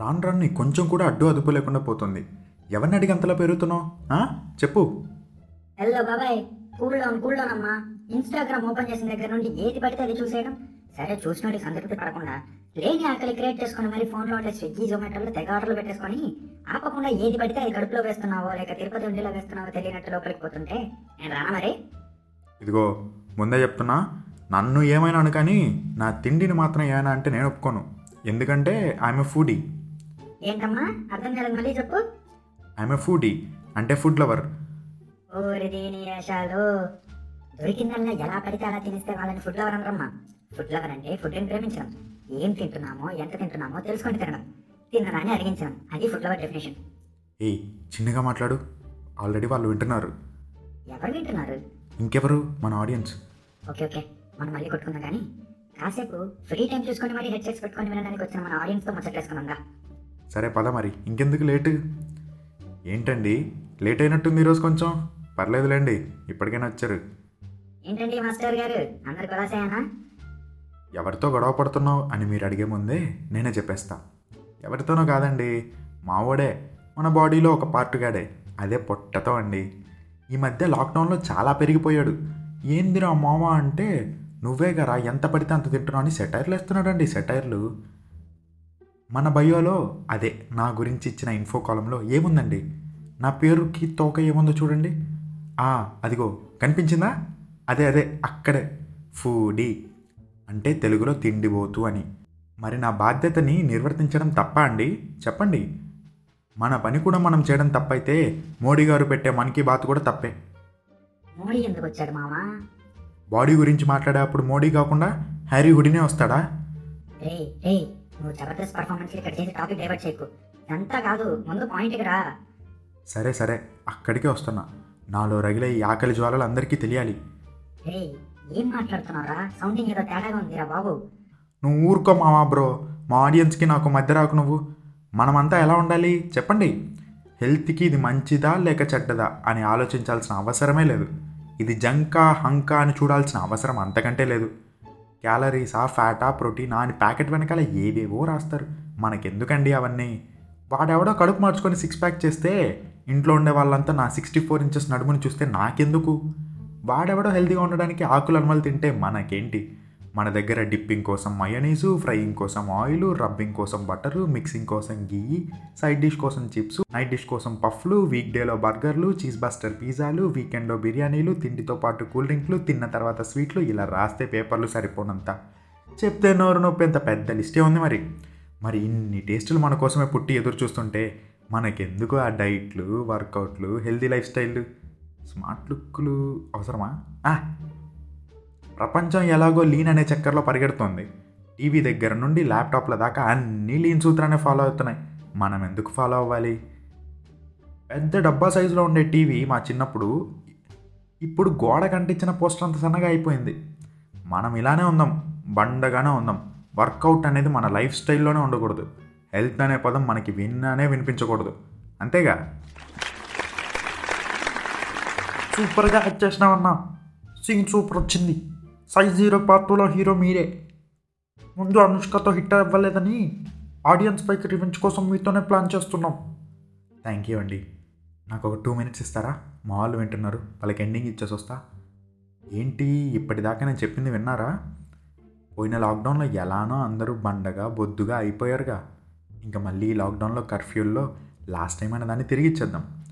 రాను రాను నీ కొంచెం కూడా అడ్డు అదుపు లేకుండా పోతుంది. ఎవరిని అడిగి అంతలా పెరుగుతున్నావు? చెప్పు. హలో బాబాయ్ కూల్ డౌన్ కూల్ డౌన్ అమ్మా. ఇన్స్టాగ్రామ్ ఓపెన్ చేసిన దగ్గర నుండి ఏది పడితే అది చూసేయడం. సరే చూసినోడి సంతృప్తి పడకుండా లేని ఆకలి క్రియేట్ చేసుకుని మరి ఫోన్లో ఉండే స్విగ్గీ జొమాటోలో తెగ ఆర్డర్లు పెట్టేసుకొని ఆపకుండా ఏది పడితే అది కడుపులో వేస్తున్నావో లేక తిరుపతి ఉండిలో వేస్తున్నావో తెలియనట్టు లోపలికి పోతుంటే నేను రానా మరి? ఇదిగో ముందే చెప్తున్నా నన్ను ఏమైనా అను కానీ నా తిండిని మాత్రం ఏమైనా అంటే నేను ఒప్పుకోను. ఎందుకంటే ఐఎమ్ ఫుడీ ఏంటమ్మా? అర్థం కాలేదు మళ్ళీ చెప్పు. ఐఎమ్ ఎ ఫుడీ అంటే ఫుడ్ లవర్ ఓరి దీని వేషాలు దొరికిందల్లా ఎలా పడితే అలా తినిస్తే వాళ్ళని ఫుడ్ లవర్ అనరమ్మా? ఫుడ్ లవర్ అంటే ఫుడ్ని ప్రేమించడం. ఏం తింటున్నామో ఎంత తింటున్నామో తెలుసుకొని తినడం. తిన్నదాన్ని అరిగించడం అది ఫుడ్ లవర్ డెఫినేషన్ ఏయ్ చిన్నగా మాట్లాడు. ఆల్రెడీ వాళ్ళు వింటున్నారు. ఎవరు వింటున్నారు? ఇంకెవరు? మన ఆడియన్స్ ఓకే ఓకే. మనం మళ్ళీ కొట్టుకుందాం కానీ కాసేపు ఫ్రీ టైం చూసుకొని మరి హెడ్సెట్స్ పెట్టుకొని వినడానికి వచ్చిన మన ఆడియన్స్తో ముచ్చట్లేసుకుందాం సరే పద మరి. ఇంకెందుకు లేటు? ఏంటండి? లేట్ అయినట్టుంది ఈరోజు కొంచెం. పర్లేదులేండి ఇప్పటికైనా వచ్చారు. ఏంటండి మాస్టర్ గారు? అందరు కులాసేనా ఎవరితో గొడవ పడుతున్నావు అని మీరు అడిగే ముందే నేనే చెప్పేస్తా. ఎవరితోనో కాదండి మావోడే. మన బాడీలో ఒక పార్ట్ గాడే. అదే పొట్టతో అండి. ఈ మధ్య లాక్డౌన్లో చాలా పెరిగిపోయాడు. ఏందిరా మామ అంటే నువ్వే గరా ఎంత పడితే అంత తింటున్నావు అని సెటైర్లు వేస్తున్నాడండి సెటైర్లు. మన బయోలో అదే నా గురించి ఇచ్చిన ఇన్ఫో కాలంలో ఏముందండి? నా పేరుకి తోక ఏముందో చూడండి. ఆ అదిగో కనిపించిందా? అదే అదే అక్కడే. ఫూడీ. అంటే తెలుగులో తిండిపోతు అని. మరి నా బాధ్యతని నిర్వర్తించడం తప్ప అండి? చెప్పండి. మన పని కూడా మనం చేయడం తప్పైతే మోడీ గారు పెట్టే మన్ కీ బాత్ కూడా తప్పే. మోడీ ఎందుకు వచ్చాడు మామా బాడీ గురించి మాట్లాడేటప్పుడు మోడీ కాకుండా హ్యారీ హుడినే వస్తాడా? నువ్వు జబర్దస్త్ పర్ఫార్మెన్స్ ఇక్కడ చేసి టాపిక్ డైవర్ట్ చేయకు. ఇదంతా కాదు ముందు పాయింట్కి రా. సరే సరే అక్కడికే వస్తున్నా. నాలో రగిలే ఈ ఆకలి జ్వాలలు అందరికీ తెలియాలి. రే ఏం మాట్లాడుతున్నావురా? సౌండింగ్ ఏదో తేడాగా ఉందిరా బాబు. నువ్వు ఊరుకో మావా బ్రో. మా ఆడియన్స్కి నాకు మధ్య రాకు నువ్వు. మనమంతా ఎలా ఉండాలి? చెప్పండి. హెల్త్కి ఇది మంచిదా లేక చెడ్డదా అని ఆలోచించాల్సిన అవసరమే లేదు. ఇది జంకా హంకా అని చూడాల్సిన అవసరం అంతకంటే లేదు. క్యాలరీసా ఫ్యాటా ప్రోటీనా అని ప్యాకెట్ వెనకాల ఏవేవో రాస్తారు. మనకెందుకండి అవన్నీ? వాడెవడో కడుపు మార్చుకొని సిక్స్ ప్యాక్ చేస్తే ఇంట్లో ఉండే వాళ్ళంతా నా సిక్స్టీ ఫోర్ ఇంచెస్ నడుముని చూస్తే నాకెందుకు? వాడెవడో హెల్తీగా ఉండడానికి ఆకులు అనుమలు తింటే మనకేంటి? మన దగ్గర డిప్పింగ్ కోసం మయోనీసు ఫ్రైయింగ్ కోసం ఆయిల్ రబ్బింగ్ కోసం బటరు మిక్సింగ్ కోసం గీ సైడ్ డిష్ కోసం చిప్స్ నైట్ డిష్ కోసం పఫ్లు వీక్ డేలో బర్గర్లు చీజ్ బస్టర్ పిజ్జాలు వీకెండ్లో బిర్యానీలు తిండితో పాటు కూల్ డ్రింక్లు తిన్న తర్వాత స్వీట్లు ఇలా రాస్తే పేపర్లు సరిపోనంత. చెప్తే నోరు నొప్పి ఎంత పెద్ద లిస్టే ఉంది మరి. మరి ఇన్ని టేస్టులు మన కోసమే పుట్టి ఎదురు చూస్తుంటే మనకెందుకు ఆ డైట్లు వర్కౌట్లు హెల్దీ లైఫ్ స్టైల్ స్మార్ట్ లుక్లు అవసరమా? ప్రపంచం ఎలాగో లీన్ అనే చక్కర్లో పరిగెడుతోంది. టీవీ దగ్గర నుండి ల్యాప్టాప్ల దాకా అన్నీ లీన్ సూత్రాన్ని ఫాలో అవుతున్నాయి. మనం ఎందుకు ఫాలో అవ్వాలి? పెద్ద డబ్బా సైజులో ఉండే టీవీ మా చిన్నప్పుడు ఇప్పుడు గోడ కంటించిన పోస్టర్ అంత సన్నగా అయిపోయింది. మనం ఇలానే ఉందాం బండగానే ఉందాం. వర్కౌట్ అనేది మన లైఫ్ స్టైల్లోనే ఉండకూడదు. హెల్త్ అనే పదం మనకి విన్నానే వినిపించకూడదు. అంతేగా? సూపర్గా యాక్ట్ చేసినామన్నా సింగ్ సూపర్ వచ్చింది. సైజ్ జీరో పార్ట్ టూలో హీరో మీరే. ముందు అనుష్కతో హిట్ అవ్వలేదని ఆడియన్స్ పైకి రివెంజ్ కోసం మీతోనే ప్లాన్ చేస్తున్నాం. థ్యాంక్ యూ అండి. నాకు ఒక టూ మినిట్స్ ఇస్తారా? మా వాళ్ళు వింటున్నారు. వాళ్ళకి ఎండింగ్ ఇచ్చేసి వస్తా ఏంటి? ఇప్పటిదాకా నేను చెప్పింది విన్నారా? పోయిన లాక్డౌన్లో ఎలానో అందరూ బండగా బొద్దుగా అయిపోయారుగా. ఇంకా మళ్ళీ లాక్డౌన్లో కర్ఫ్యూల్లో లాస్ట్ టైం అనే దాన్ని తిరిగి ఇచ్చేద్దాం.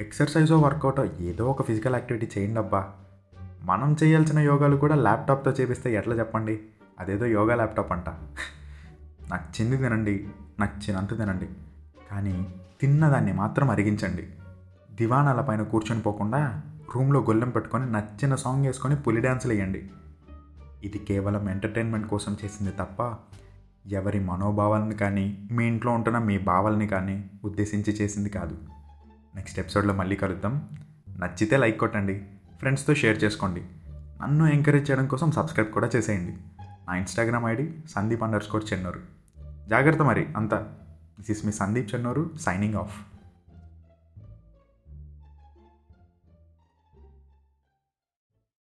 ఎక్సర్సైజో వర్కౌటో ఏదో ఒక ఫిజికల్ యాక్టివిటీ చేయండి అబ్బా మనం చేయాల్సిన యోగాలు కూడా ల్యాప్టాప్తో చేపిస్తే ఎట్లా చెప్పండి? అదేదో యోగా ల్యాప్టాప్ అంట. నచ్చింది తినండి నచ్చినంత తినండి కానీ తిన్నదాన్ని మాత్రం అరిగించండి. దివానాల పైన కూర్చొని పోకుండా రూమ్లో గొల్లెం పెట్టుకొని నచ్చిన సాంగ్ వేసుకొని పులి డ్యాన్సులు వేయండి. ఇది కేవలం ఎంటర్టైన్మెంట్ కోసం చేసింది తప్ప ఎవరి మనోభావాలను కానీ మీ ఇంట్లో ఉంటున్న మీ భావాలని కానీ ఉద్దేశించి చేసింది కాదు. నెక్స్ట్ ఎపిసోడ్లో మళ్ళీ కలుద్దాం. నచ్చితే లైక్ కొట్టండి. ఫ్రెండ్స్తో షేర్ చేసుకోండి. నన్ను ఎంకరేజ్ చేయడం కోసం సబ్స్క్రైబ్ కూడా చేసేయండి. నా Instagram ID Sandeep underscore Chennuru. జాగ్రత్త మరి అంతా. This is me Sandeep Chennuru signing off